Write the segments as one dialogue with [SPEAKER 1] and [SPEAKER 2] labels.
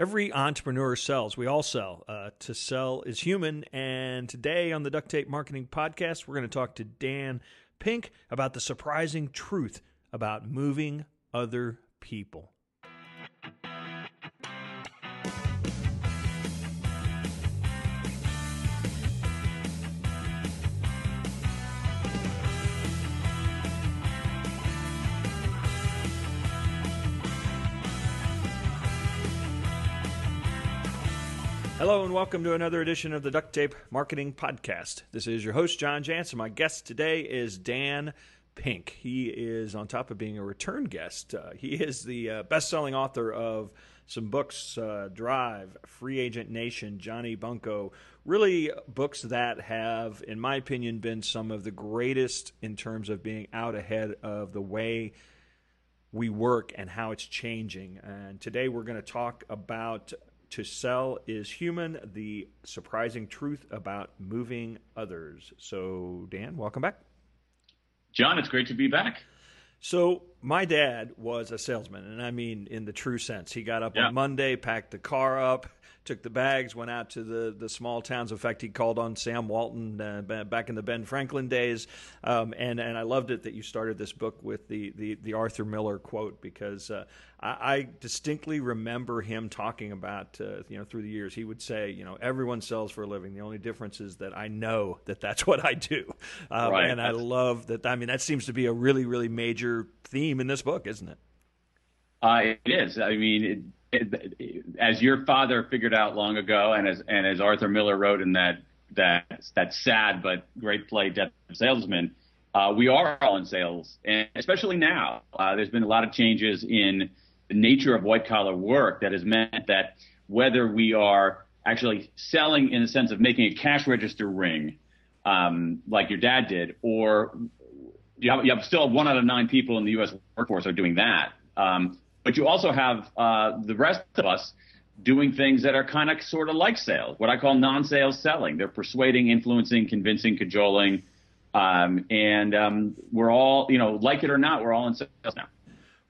[SPEAKER 1] Every entrepreneur sells. We all sell. Uh, to sell is human. And today on the Duct Tape Marketing Podcast, we're going to talk to Dan Pink about the surprising truth about moving other people. Hello and welcome to another edition of the Duct Tape Marketing Podcast. This is your host, John Jantsch. My guest today is Dan Pink. He is, on top of being a return guest, uh, he is the uh, best selling author of some books uh, Drive, Free Agent Nation, Johnny Bunko. Really, books that have, in my opinion, been some of the greatest in terms of being out ahead of the way we work and how it's changing. And today we're going to talk about to sell is human, the surprising truth about moving others. So, Dan, welcome back.
[SPEAKER 2] John, it's great to be back.
[SPEAKER 1] So, my dad was a salesman, and I mean in the true sense. He got up yeah. on Monday, packed the car up, took the bags, went out to the, the small towns. In fact, he called on Sam Walton uh, back in the Ben Franklin days, um, and and I loved it that you started this book with the the, the Arthur Miller quote because uh, I, I, distinctly remember him talking about uh, you know through the years he would say you know everyone sells for a living. The only difference is that I know that that's what I do, um, right. and I love that. I mean, that seems to be a really really major theme in this book, isn't it?
[SPEAKER 2] Uh, it is. I mean, it, as your father figured out long ago, and as and as Arthur Miller wrote in that that that sad but great play, Death of Salesman, uh, we are all in sales, and especially now, uh, there's been a lot of changes in the nature of white collar work that has meant that whether we are actually selling in the sense of making a cash register ring, um, like your dad did, or you have, you have still one out of nine people in the U.S. workforce are doing that. Um, but you also have uh, the rest of us doing things that are kind of sort of like sales, what I call non-sales selling. They're persuading, influencing, convincing, cajoling, um, and um, we're all, you know, like it or not, we're all in sales now.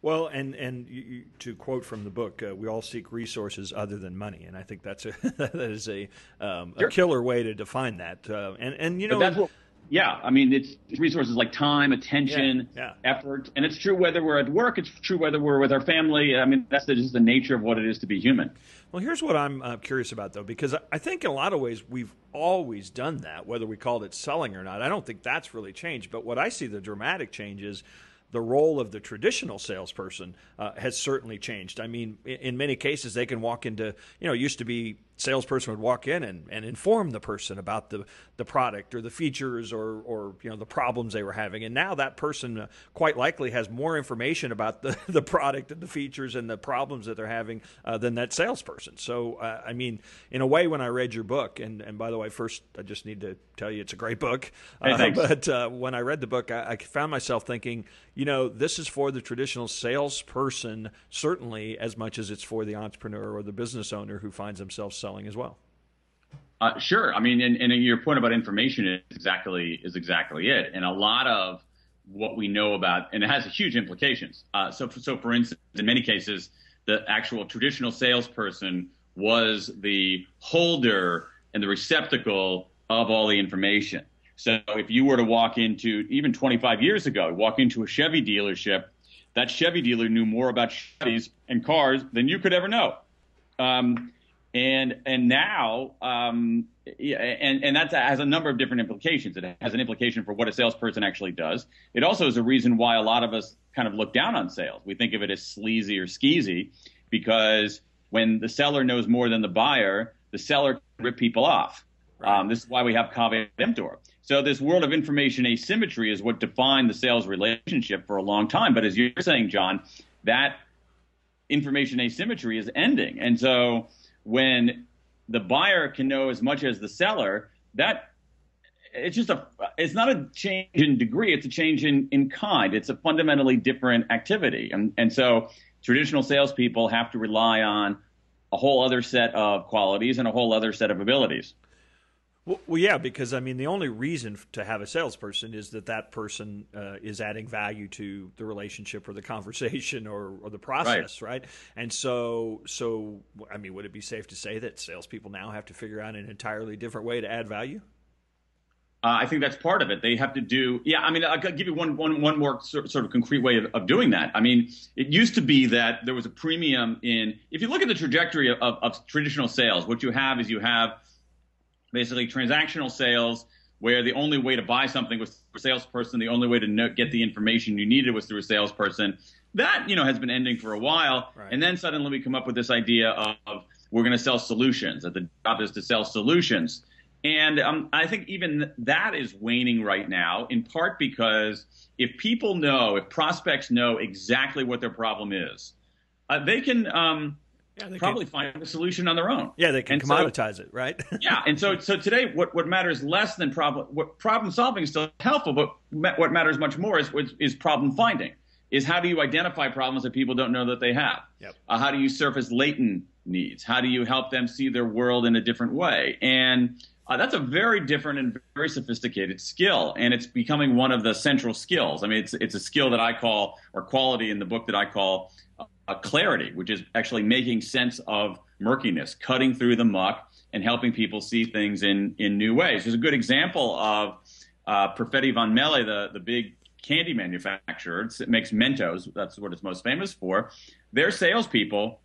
[SPEAKER 1] Well, and and you, to quote from the book, uh, we all seek resources other than money, and I think that's a that is a, um, sure. a killer way to define that. Uh, and and you know,
[SPEAKER 2] yeah, I mean, it's resources like time, attention, yeah, yeah. effort, and it's true whether we're at work. It's true whether we're with our family. I mean, that's the, just the nature of what it is to be human.
[SPEAKER 1] Well, here's what I'm uh, curious about, though, because I think in a lot of ways we've always done that, whether we called it selling or not. I don't think that's really changed. But what I see the dramatic change is the role of the traditional salesperson uh, has certainly changed. I mean, in many cases, they can walk into, you know, used to be salesperson would walk in and, and inform the person about the, the product or the features or, or you know the problems they were having. And now that person uh, quite likely has more information about the, the product and the features and the problems that they're having uh, than that salesperson. So uh, I mean in a way when I read your book and, and by the way first I just need to tell you it's a great book.
[SPEAKER 2] Hey,
[SPEAKER 1] but uh, when I read the book I, I found myself thinking you know this is for the traditional salesperson certainly as much as it's for the entrepreneur or the business owner who finds themselves selling as well.
[SPEAKER 2] Uh, sure. I mean, and, and, your point about information is exactly is exactly it. And a lot of what we know about, and it has huge implications. Uh, so, so for instance, in many cases, the actual traditional salesperson was the holder and the receptacle of all the information. So, if you were to walk into even 25 years ago, walk into a Chevy dealership, that Chevy dealer knew more about Chevys and cars than you could ever know. Um, and and now um, and and that has a number of different implications. It has an implication for what a salesperson actually does. It also is a reason why a lot of us kind of look down on sales. We think of it as sleazy or skeezy because when the seller knows more than the buyer, the seller can rip people off. Um, this is why we have caveat emptor. So this world of information asymmetry is what defined the sales relationship for a long time. But as you're saying, John, that information asymmetry is ending, and so when the buyer can know as much as the seller, that it's just a it's not a change in degree, it's a change in, in kind. It's a fundamentally different activity. And and so traditional salespeople have to rely on a whole other set of qualities and a whole other set of abilities.
[SPEAKER 1] Well, well, yeah, because I mean, the only reason to have a salesperson is that that person uh, is adding value to the relationship or the conversation or, or the process, right. right. And so, so I mean, would it be safe to say that salespeople now have to figure out an entirely different way to add value?
[SPEAKER 2] Uh, I think that's part of it. They have to do, yeah. I mean, I'll give you one, one, one more sort, of concrete way of, of, doing that. I mean, it used to be that there was a premium in. If you look at the trajectory of, of, of traditional sales, what you have is you have basically transactional sales where the only way to buy something was through a salesperson, the only way to know, get the information you needed was through a salesperson. That you know has been ending for a while, right. and then suddenly we come up with this idea of, we're going to sell solutions. That the job is to sell solutions. And um, I think even that is waning right now, in part because if people know, if prospects know exactly what their problem is, uh, they can um, yeah, they probably can, find a solution on their own.
[SPEAKER 1] Yeah, they can and commoditize so, it, right?
[SPEAKER 2] yeah, and so so today, what, what matters less than problem what problem solving is still helpful, but what matters much more is is problem finding. Is how do you identify problems that people don't know that they have? Yep. Uh, how do you surface latent needs? How do you help them see their world in a different way? And uh, that's a very different and very sophisticated skill, and it's becoming one of the central skills. I mean, it's it's a skill that I call, or quality in the book that I call, uh, clarity, which is actually making sense of murkiness, cutting through the muck, and helping people see things in in new ways. There's a good example of uh, Perfetti Van Melle, the the big candy manufacturer. It makes Mentos. That's what it's most famous for. Their salespeople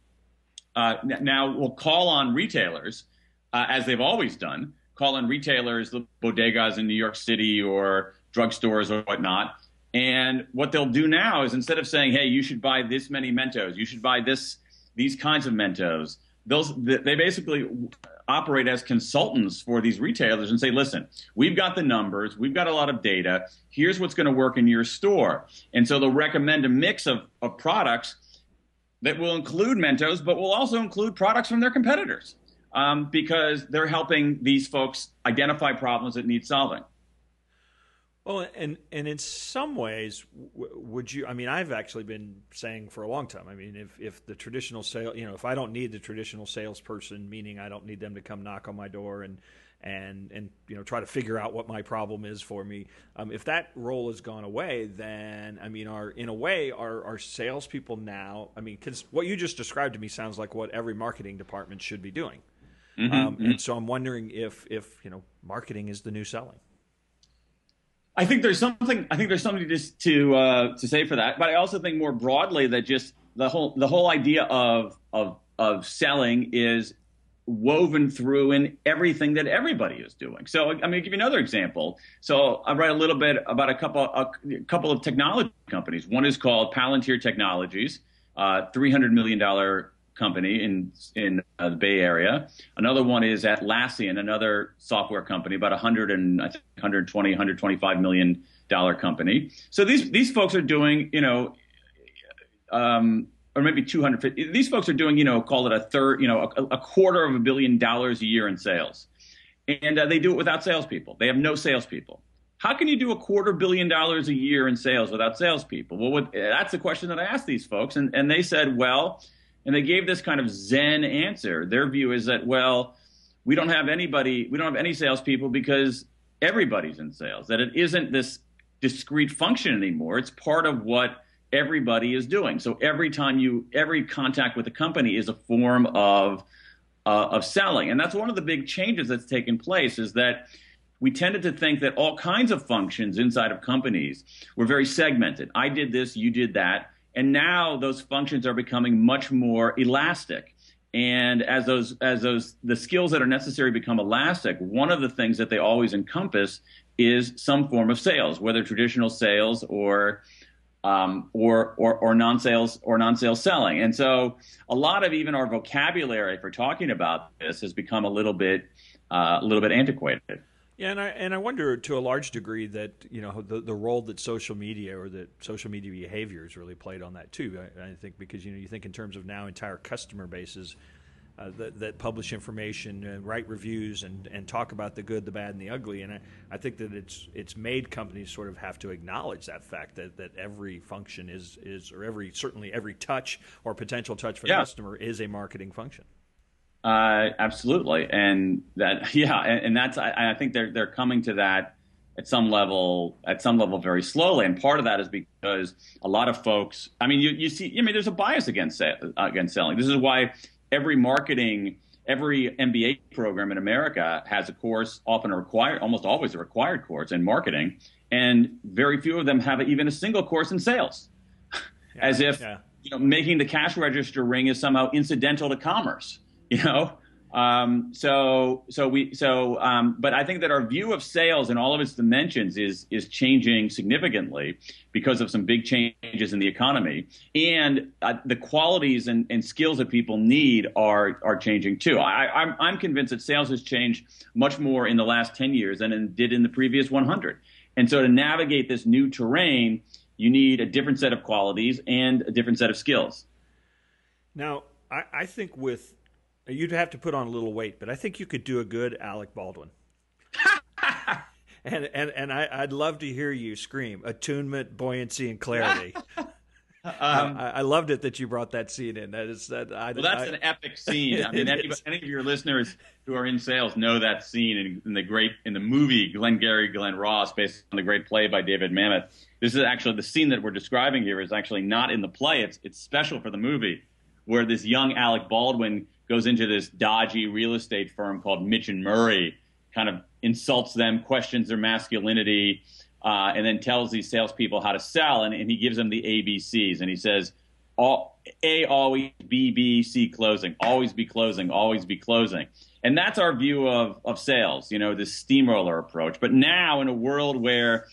[SPEAKER 2] uh, now will call on retailers, uh, as they've always done, call on retailers, the bodegas in New York City or drugstores or whatnot. And what they'll do now is instead of saying, "Hey, you should buy this many Mentos, you should buy this these kinds of Mentos," those they basically operate as consultants for these retailers and say, "Listen, we've got the numbers, we've got a lot of data. Here's what's going to work in your store." And so they'll recommend a mix of, of products that will include Mentos, but will also include products from their competitors um, because they're helping these folks identify problems that need solving.
[SPEAKER 1] Well, and and in some ways, would you? I mean, I've actually been saying for a long time. I mean, if if the traditional sale, you know, if I don't need the traditional salesperson, meaning I don't need them to come knock on my door and and and you know try to figure out what my problem is for me. Um, if that role has gone away, then I mean, are in a way are are salespeople now? I mean, because what you just described to me sounds like what every marketing department should be doing. Mm-hmm, um, mm-hmm. And so I'm wondering if if you know marketing is the new selling.
[SPEAKER 2] I think there's something. I think there's something to to uh, to say for that. But I also think more broadly that just the whole the whole idea of of of selling is woven through in everything that everybody is doing. So I'm going to give you another example. So I write a little bit about a couple a, couple of technology companies. One is called Palantir Technologies, uh, three hundred million dollar company in in uh, the Bay Area. Another one is Atlassian, another software company, about 100 and I think 120, 125 million dollar company. So these these folks are doing, you know, um, or maybe 250. These folks are doing, you know, call it a third, you know, a, a quarter of a billion dollars a year in sales, and uh, they do it without salespeople. They have no salespeople. How can you do a quarter billion dollars a year in sales without salespeople? Well, what, that's the question that I asked these folks, and, and they said, well, and they gave this kind of Zen answer. Their view is that, well, we don't have anybody, we don't have any salespeople because everybody's in sales, that it isn't this discrete function anymore. It's part of what everybody is doing. So every time you, every contact with a company is a form of, uh, of selling. And that's one of the big changes that's taken place is that we tended to think that all kinds of functions inside of companies were very segmented. I did this, you did that. And now those functions are becoming much more elastic. And as those as those the skills that are necessary become elastic, one of the things that they always encompass is some form of sales, whether traditional sales or um, or, or, or non-sales or non-sales selling. And so a lot of even our vocabulary for talking about this has become a little bit uh, a little bit antiquated.
[SPEAKER 1] Yeah, and I and I wonder to a large degree that you know the the role that social media or that social media behaviors really played on that too. I, I think because you know you think in terms of now entire customer bases uh, that, that publish information and write reviews and, and talk about the good, the bad, and the ugly. And I, I think that it's it's made companies sort of have to acknowledge that fact that, that every function is is or every certainly every touch or potential touch for yeah. the customer is a marketing function.
[SPEAKER 2] Uh, absolutely, and that yeah, and, and that's I, I, think they're they're coming to that at some level at some level very slowly, and part of that is because a lot of folks. I mean, you you see, I mean, there's a bias against against selling. This is why every marketing. Every MBA program in America has a course, often a required, almost always a required course in marketing, and very few of them have even a single course in sales, yeah, as if yeah. you know making the cash register ring is somehow incidental to commerce. You know, um, so so we so um, but I think that our view of sales in all of its dimensions is is changing significantly because of some big changes in the economy, and uh, the qualities and, and skills that people need are are changing too. I, I'm I'm convinced that sales has changed much more in the last ten years than it did in the previous 100. And so to navigate this new terrain, you need a different set of qualities and a different set of skills.
[SPEAKER 1] Now, I, I think with you'd have to put on a little weight, but I think you could do a good Alec Baldwin. and and and I, would love to hear you scream attunement, buoyancy, and clarity. Um, I, I, loved it that you brought that scene in. That is that. I,
[SPEAKER 2] well, that's I, an epic scene. I mean, any, any, of your listeners who are in sales know that scene in, in, the great in the movie Glengarry Glen Ross, based on the great play by David Mamet. This is actually the scene that we're describing here is actually not in the play. It's it's special for the movie, where this young Alec Baldwin goes into this dodgy real estate firm called Mitch and Murray, kind of insults them, questions their masculinity uh, and then tells these salespeople how to sell, and, and he gives them the ABCs, and he says, all, A always, B B C closing, always be closing, always be closing, and that's our view of of sales, you know, this steamroller approach. But now in a world where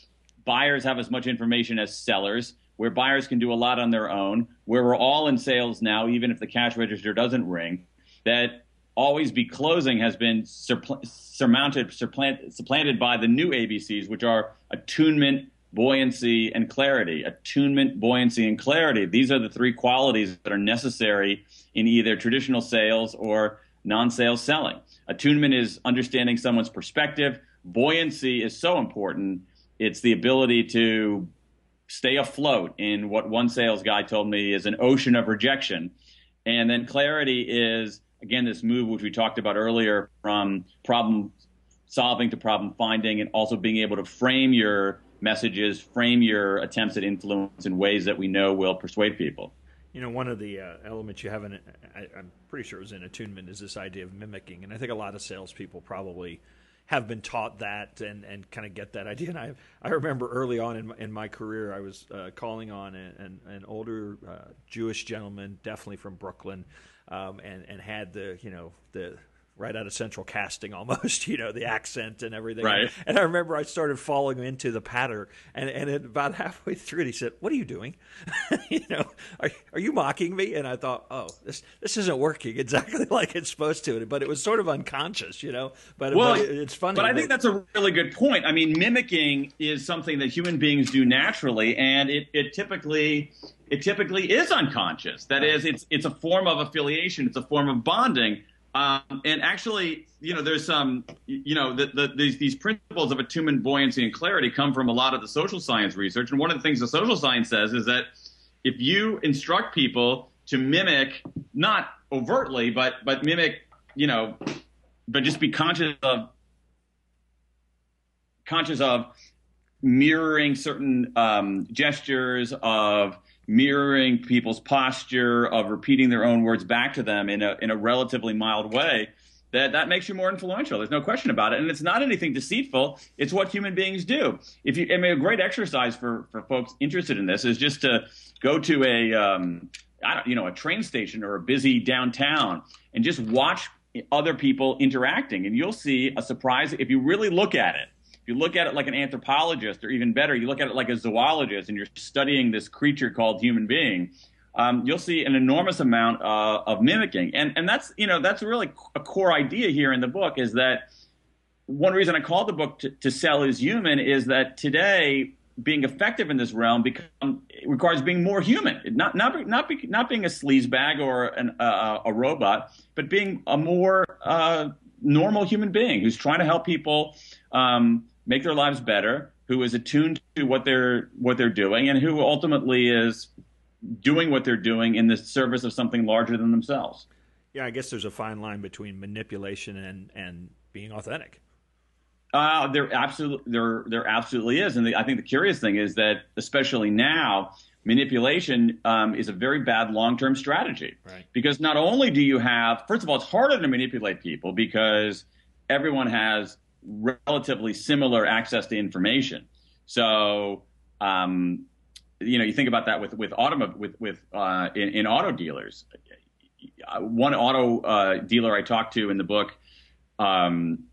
[SPEAKER 2] buyers have as much information as sellers, where buyers can do a lot on their own, where we're all in sales now, even if the cash register doesn't ring, that always be closing has been surmounted, supplanted by the new ABCs, which are attunement, buoyancy, and clarity. Attunement, buoyancy, and clarity. These are the three qualities that are necessary in either traditional sales or non sales selling. Attunement is understanding someone's perspective. Buoyancy is so important. It's the ability to stay afloat in what one sales guy told me is an ocean of rejection. And then clarity is again, this move, which we talked about earlier, from problem solving to problem finding, and also being able to frame your messages, frame your attempts at influence in ways that we know will persuade people.
[SPEAKER 1] You know, one of the uh, elements you have in, I, am pretty sure it was in attunement, is this idea of mimicking. And I think a lot of salespeople probably have been taught that and, and kind of get that idea. And I, I remember early on in my, in my career, I was uh, calling on an, an older uh, Jewish gentleman, definitely from Brooklyn, um, and and had the you know the right out of central casting almost, you know, the accent and everything.
[SPEAKER 2] Right.
[SPEAKER 1] And I remember I started falling into the patter and, and about halfway through it, he said, what are you doing? you know, are, are you mocking me? And I thought, oh, this, this isn't working exactly like it's supposed to, but it was sort of unconscious, you know, but, well, but it's funny.
[SPEAKER 2] But I think that's a really good point. I mean, mimicking is something that human beings do naturally and it, it typically, it typically is unconscious. That is, it's, it's a form of affiliation. It's a form of bonding um, and actually, you know, there's some, you know, the, the, these, these principles of attunement, buoyancy, and clarity come from a lot of the social science research. And one of the things the social science says is that if you instruct people to mimic, not overtly, but but mimic, you know, but just be conscious of conscious of mirroring certain um, gestures of mirroring people's posture, of repeating their own words back to them in a in a relatively mild way, that that makes you more influential. There's no question about it, and it's not anything deceitful. It's what human beings do. If you, I mean, a great exercise for for folks interested in this is just to go to a um, I don't, you know a train station or a busy downtown and just watch other people interacting, and you'll see a surprise if you really look at it if you look at it like an anthropologist, or even better, you look at it like a zoologist, and you're studying this creature called human being, um, you'll see an enormous amount uh, of mimicking, and and that's you know that's really a core idea here in the book is that one reason I called the book to, to sell is human is that today being effective in this realm become requires being more human, not not not be, not being a sleazebag or an, uh, a robot, but being a more uh, normal human being who's trying to help people um, make their lives better, who is attuned to what they're what they're doing, and who ultimately is doing what they're doing in the service of something larger than themselves.
[SPEAKER 1] Yeah, I guess there's a fine line between manipulation and and being authentic.
[SPEAKER 2] Uh, there absolutely there there absolutely is, and the, I think the curious thing is that especially now, manipulation um, is a very bad long term strategy.
[SPEAKER 1] Right.
[SPEAKER 2] Because not only do you have, first of all, it's harder to manipulate people because everyone has relatively similar access to information. So, um, you know, you think about that with with auto with with uh, in, in, auto dealers. One auto uh, dealer I talked to in the book um,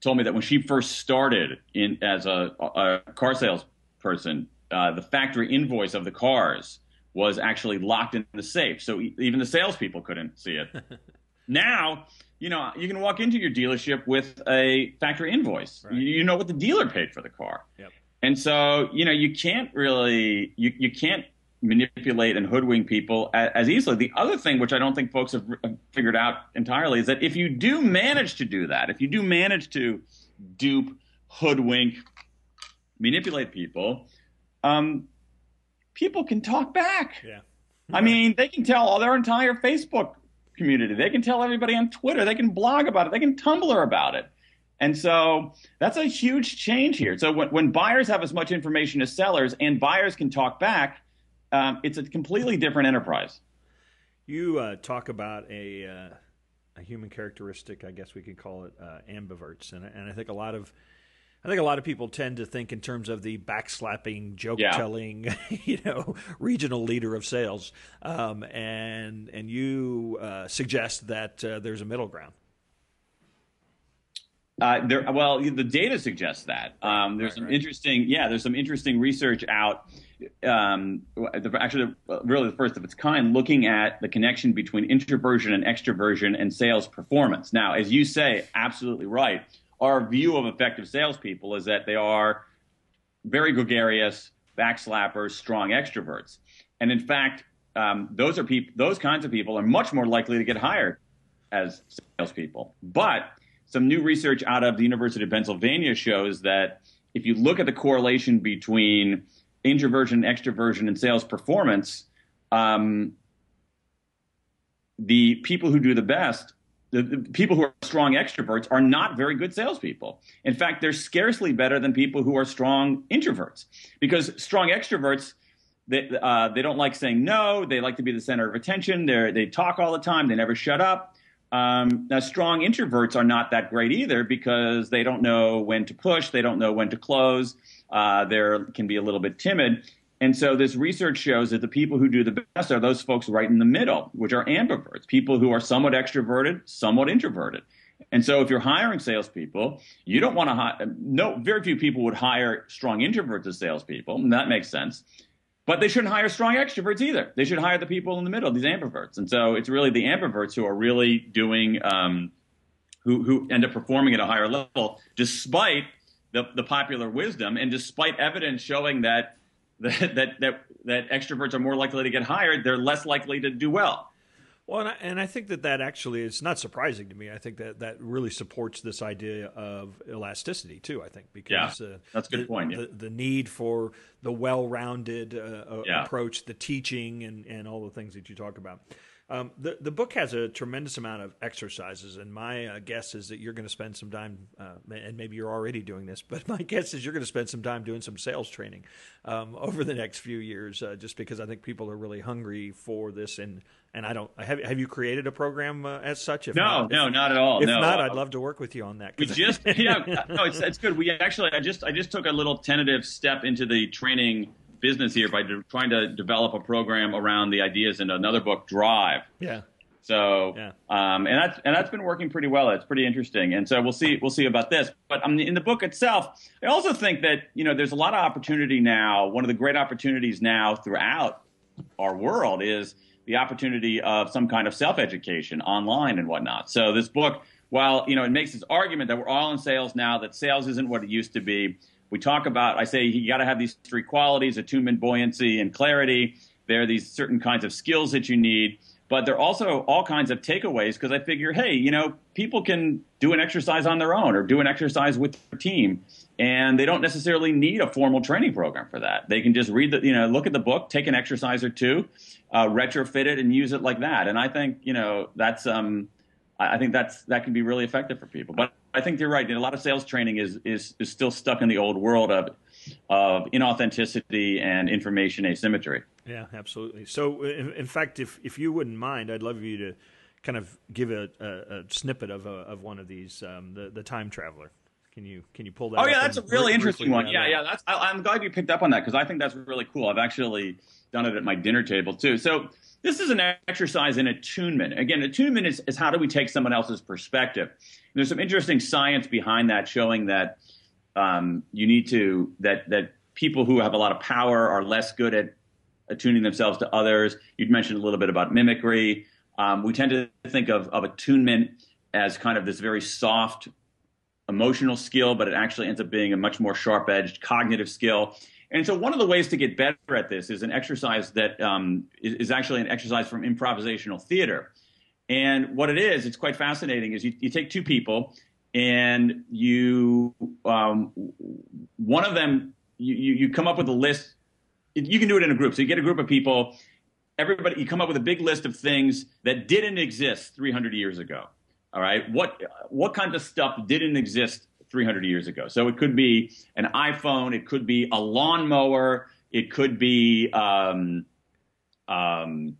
[SPEAKER 2] told me that when she first started in as a, a car salesperson, uh, the factory invoice of the cars was actually locked in the safe, so even the salespeople couldn't see it. now, you know, you can walk into your dealership with a factory invoice. Right. You, know what the dealer paid for the car.
[SPEAKER 1] Yep.
[SPEAKER 2] And so, you know, you can't really, you, you can't manipulate and hoodwink people as, as easily. The other thing, which I don't think folks have, have figured out entirely, is that if you do manage to do that, if you do manage to dupe, hoodwink, manipulate people, um, people can talk back.
[SPEAKER 1] Yeah.
[SPEAKER 2] I mean, they can tell all their entire Facebook community. They can tell everybody on Twitter. They can blog about it. They can Tumblr about it. And so that's a huge change here. So when, when buyers have as much information as sellers and buyers can talk back, um, it's a completely different enterprise.
[SPEAKER 1] You uh, talk about a, uh, a human characteristic, I guess we could call it uh, ambiverts. And, and I think a lot of I think a lot of people tend to think in terms of the backslapping, joke telling, yeah. you know, regional leader of sales, um, and and you uh, suggest that uh, there's a middle ground.
[SPEAKER 2] Uh, there, well, the data suggests that. Um, there's right, some right. interesting, yeah, there's some interesting research out. Um, actually, really the first of its kind, looking at the connection between introversion and extroversion and sales performance. Now, as you say, absolutely right our view of effective salespeople is that they are very gregarious, backslappers, strong extroverts. And in fact, um, those are people; those kinds of people are much more likely to get hired as salespeople. But some new research out of the University of Pennsylvania shows that if you look at the correlation between introversion, extroversion, and sales performance, um, the people who do the best the, the, people who are strong extroverts are not very good salespeople. In fact, they're scarcely better than people who are strong introverts because strong extroverts. They, uh, they don't like saying no. They like to be the center of attention. They they talk all the time. They never shut up. Um, now, strong introverts are not that great either because they don't know when to push. They don't know when to close. Uh, they can be a little bit timid. And so this research shows that the people who do the best are those folks right in the middle, which are ambiverts, people who are somewhat extroverted, somewhat introverted. And so if you're hiring salespeople, you don't want to hire, no, very few people would hire strong introverts as salespeople, and that makes sense. But they shouldn't hire strong extroverts either. They should hire the people in the middle, these ambiverts. And so it's really the ambiverts who are really doing, um, who, who end up performing at a higher level, despite the, the popular wisdom and despite evidence showing that that, that, that, that extroverts are more likely to get hired, they're less likely to do well.
[SPEAKER 1] Well, and I, and I, think that that actually is not surprising to me. I think that that really supports this idea of elasticity too. I think
[SPEAKER 2] because yeah, uh, that's a good
[SPEAKER 1] the,
[SPEAKER 2] point. Yeah.
[SPEAKER 1] The, the, need for the well-rounded uh, yeah. approach, the teaching, and and all the things that you talk about. Um, the the book has a tremendous amount of exercises, and my uh, guess is that you're going to spend some time, uh, and maybe you're already doing this, but my guess is you're going to spend some time doing some sales training um, over the next few years, uh, just because I think people are really hungry for this. And and I don't have have you created a program uh, as such?
[SPEAKER 2] If no, not, no, not at all.
[SPEAKER 1] If
[SPEAKER 2] no.
[SPEAKER 1] not, I'd love to work with you on that.
[SPEAKER 2] We just yeah, no, it's it's good. We actually I just I just took a little tentative step into the training business here by de- trying to develop a program around the ideas in another book, Drive.
[SPEAKER 1] Yeah.
[SPEAKER 2] So, yeah. Um, and that's and that's been working pretty well. It's pretty interesting, and so we'll see we'll see about this. But um, in the book itself, I also think that you know there's a lot of opportunity now. One of the great opportunities now throughout our world is the opportunity of some kind of self education online and whatnot. So this book, while you know it makes this argument that we're all in sales now, that sales isn't what it used to be we talk about, I say you got to have these three qualities attunement, buoyancy, and clarity. There are these certain kinds of skills that you need. but there are also all kinds of takeaways because I figure, hey, you know, people can do an exercise on their own or do an exercise with their team, and they don't necessarily need a formal training program for that. They can just read the, you know, look at the book, take an exercise or two, uh, retrofit it, and use it like that. And I think, you know, that's, um, I think that's that can be really effective for people. But I think you're right. A lot of sales training is is is still stuck in the old world of of inauthenticity and information asymmetry.
[SPEAKER 1] Yeah, absolutely. So, in, in, fact, if if you wouldn't mind, I'd love you to kind of give a, a, a snippet of a, of one of these, um, the the time traveler. Can you can you pull that?
[SPEAKER 2] Oh yeah, that's a really interesting one. Yeah, yeah. That's I, am glad you picked up on that because I think that's really cool. I've actually done it at my dinner table too. So this is an exercise in attunement. Again, attunement is, is how do we take someone else's perspective. And there's some interesting science behind that showing that um, you need to that that people who have a lot of power are less good at attuning themselves to others. You'd mentioned a little bit about mimicry. Um, we tend to think of, of attunement as kind of this very soft emotional skill, but it actually ends up being a much more sharp edged cognitive skill. And so, one of the ways to get better at this is an exercise that um, is, is actually an exercise from improvisational theater. And what it is, it's quite fascinating, is you, you take two people and you, um, one of them, you, you come up with a list you can do it in a group. So you get a group of people, everybody, you come up with a big list of things that didn't exist 300 years ago. All right, what what kind of stuff didn't exist 300 years ago? So it could be an iPhone, it could be a lawnmower, it could be um, um,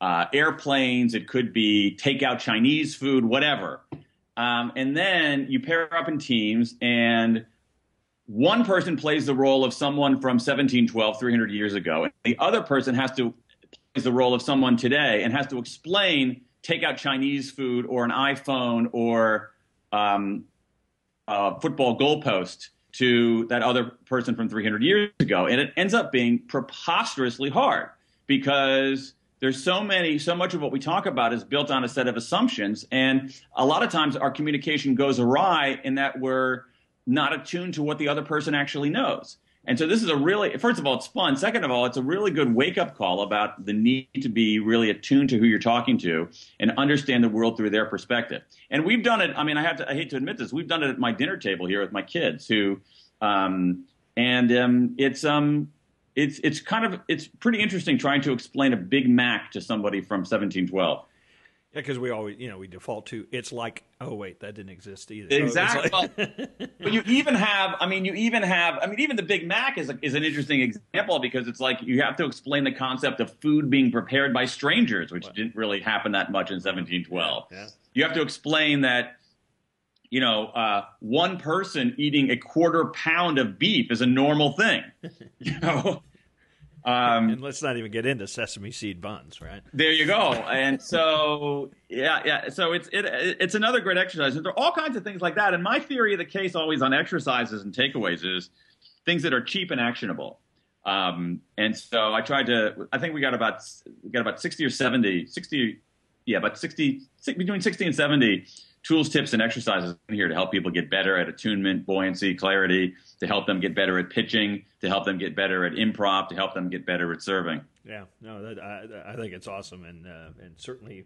[SPEAKER 2] uh, airplanes, it could be takeout Chinese food, whatever. Um, and then you pair up in teams and one person plays the role of someone from 1712, 300 years ago, and the other person has to plays the role of someone today and has to explain, take out Chinese food or an iPhone or um, a football goalpost to that other person from 300 years ago, and it ends up being preposterously hard because there's so many so much of what we talk about is built on a set of assumptions and a lot of times our communication goes awry in that we're not attuned to what the other person actually knows. And so this is a really, first of all, it's fun. Second of all, it's a really good wake up call about the need to be really attuned to who you're talking to and understand the world through their perspective. And we've done it. I mean, I have to, I hate to admit this. We've done it at my dinner table here with my kids who, um, and um, it's, um, it's, it's kind of, it's pretty interesting trying to explain a Big Mac to somebody from 1712.
[SPEAKER 1] Yeah, because we always, you know, we default to it's like, oh wait, that didn't exist either.
[SPEAKER 2] Exactly. Oh, like... but you even have, I mean, you even have, I mean, even the Big Mac is a, is an interesting example because it's like you have to explain the concept of food being prepared by strangers, which didn't really happen that much in 1712. Yeah. You have to explain that. You know, uh, one person eating a quarter pound of beef is a normal thing. You know,
[SPEAKER 1] um, and let's not even get into sesame seed buns, right?
[SPEAKER 2] There you go. And so, yeah, yeah. So it's it, it's another great exercise. And there are all kinds of things like that. And my theory of the case, always on exercises and takeaways, is things that are cheap and actionable. Um, and so I tried to. I think we got about we got about sixty or seventy, sixty, yeah, about 60 between sixty and seventy tools, tips, and exercises in here to help people get better at attunement, buoyancy, clarity, to help them get better at pitching, to help them get better at improv, to help them get better at serving.
[SPEAKER 1] Yeah, no, that, I, I think it's awesome, and uh, and certainly,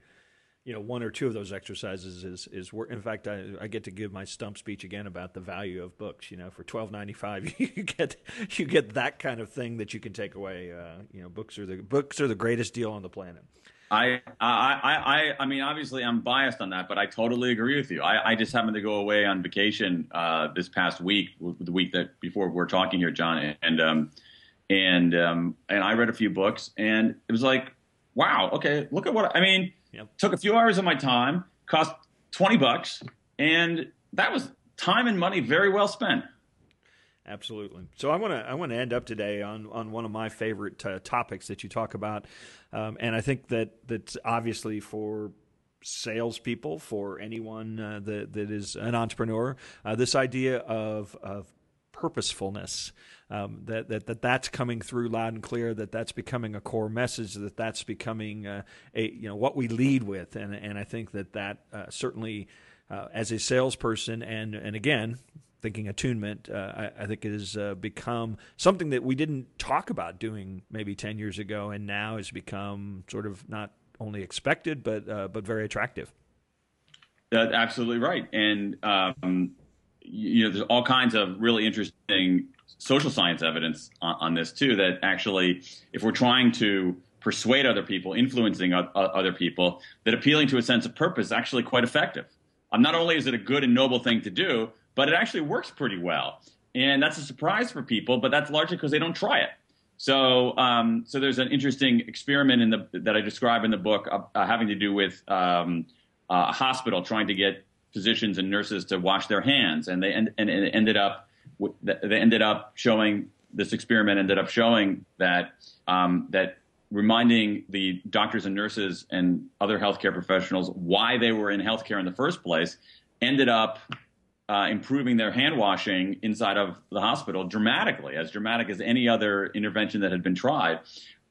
[SPEAKER 1] you know, one or two of those exercises is is work. In fact, I, I get to give my stump speech again about the value of books. You know, for twelve ninety five, you get you get that kind of thing that you can take away. Uh, you know, books are the books are the greatest deal on the planet.
[SPEAKER 2] I, I, I, I mean, obviously, I'm biased on that, but I totally agree with you. I, I just happened to go away on vacation uh, this past week, the week that before we're talking here, John, and um, and um, and I read a few books, and it was like, wow, okay, look at what I mean. Yep. Took a few hours of my time, cost twenty bucks, and that was time and money very well spent.
[SPEAKER 1] Absolutely. So I want to I want to end up today on on one of my favorite uh, topics that you talk about, um, and I think that that's obviously for salespeople, for anyone uh, that that is an entrepreneur, uh, this idea of of purposefulness. Um, that, that that that's coming through loud and clear. That that's becoming a core message. That that's becoming uh, a you know what we lead with. And and I think that that uh, certainly uh, as a salesperson and and again thinking attunement, uh, I, I, think it has uh, become something that we didn't talk about doing maybe 10 years ago and now has become sort of not only expected, but uh, but very attractive.
[SPEAKER 2] That's absolutely right, and um, you know, there's all kinds of really interesting social science evidence on, on, this too. That actually, if we're trying to persuade other people, influencing other people, that appealing to a sense of purpose is actually quite effective. Um, not only is it a good and noble thing to do, but it actually works pretty well. And that's a surprise for people, but that's largely because they don't try it. So, um, so there's an interesting experiment in the that I describe in the book uh, uh, having to do with um, a hospital trying to get physicians and nurses to wash their hands, and they and, and it ended up they ended up showing this experiment ended up showing that um, that reminding the doctors and nurses and other healthcare professionals why they were in healthcare in the first place ended up uh, improving their hand washing inside of the hospital dramatically, as dramatic as any other intervention that had been tried.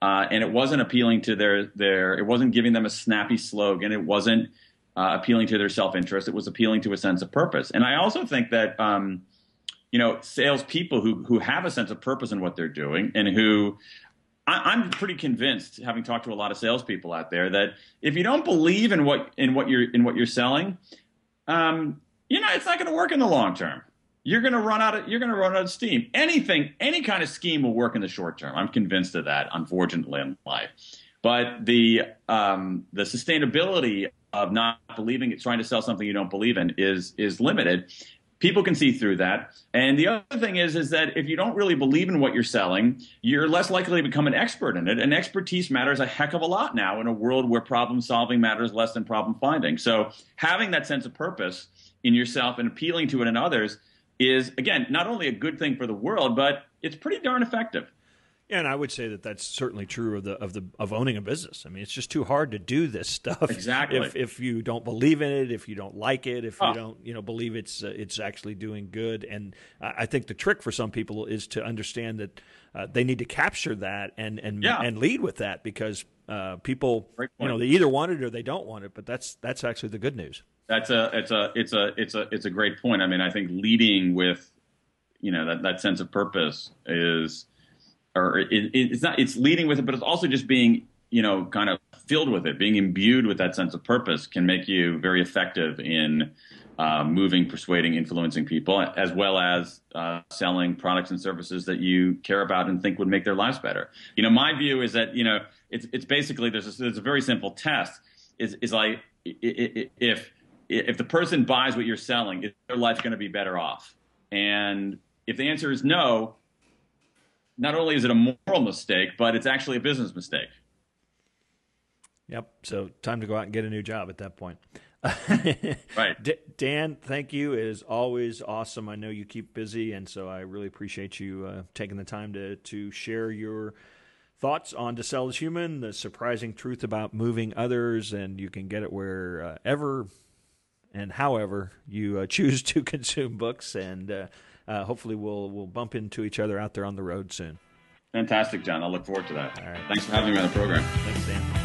[SPEAKER 2] Uh, and it wasn't appealing to their their it wasn't giving them a snappy slogan. It wasn't uh, appealing to their self interest. It was appealing to a sense of purpose. And I also think that um, you know salespeople who who have a sense of purpose in what they're doing and who I, am pretty convinced, having talked to a lot of salespeople out there, that if you don't believe in what in what you're in what you're selling, um, you know, it's not going to work in the long term. You're going to run out of you're going to run out of steam. Anything, any kind of scheme will work in the short term. I'm convinced of that. Unfortunately, in life, but the um, the sustainability of not believing, trying to sell something you don't believe in, is is limited. People can see through that. And the other thing is, is that if you don't really believe in what you're selling, you're less likely to become an expert in it. And expertise matters a heck of a lot now in a world where problem solving matters less than problem finding. So having that sense of purpose in yourself and appealing to it in others is again not only a good thing for the world, but it's pretty darn effective.
[SPEAKER 1] Yeah, and I would say that that's certainly true of the of the of owning a business. I mean, it's just too hard to do this stuff
[SPEAKER 2] exactly
[SPEAKER 1] if if you don't believe in it, if you don't like it, if oh. you don't you know believe it's uh, it's actually doing good. And I think the trick for some people is to understand that uh, they need to capture that and and
[SPEAKER 2] yeah.
[SPEAKER 1] and lead with that because uh, people you know they either want it or they don't want it. But that's that's actually the good news.
[SPEAKER 2] That's a it's a it's a it's a it's a great point. I mean, I think leading with you know that that sense of purpose is or it, it's not it's leading with it, but it's also just being you know kind of filled with it, being imbued with that sense of purpose can make you very effective in uh, moving, persuading, influencing people, as well as uh, selling products and services that you care about and think would make their lives better. You know, my view is that you know it's it's basically there's a, there's a very simple test is is like if if the person buys what you're selling, is their life going to be better off? And if the answer is no, not only is it a moral mistake, but it's actually a business mistake.
[SPEAKER 1] Yep. So time to go out and get a new job at that point.
[SPEAKER 2] right.
[SPEAKER 1] D- Dan, thank you. It is always awesome. I know you keep busy, and so I really appreciate you uh, taking the time to to share your thoughts on To Sell is Human, the surprising truth about moving others, and you can get it wherever and however you uh, choose to consume books. And uh, uh, hopefully, we'll we'll bump into each other out there on the road soon.
[SPEAKER 2] Fantastic, John. I'll look forward to that.
[SPEAKER 1] All right.
[SPEAKER 2] Thanks for having me on the program.
[SPEAKER 1] Thanks, Dan.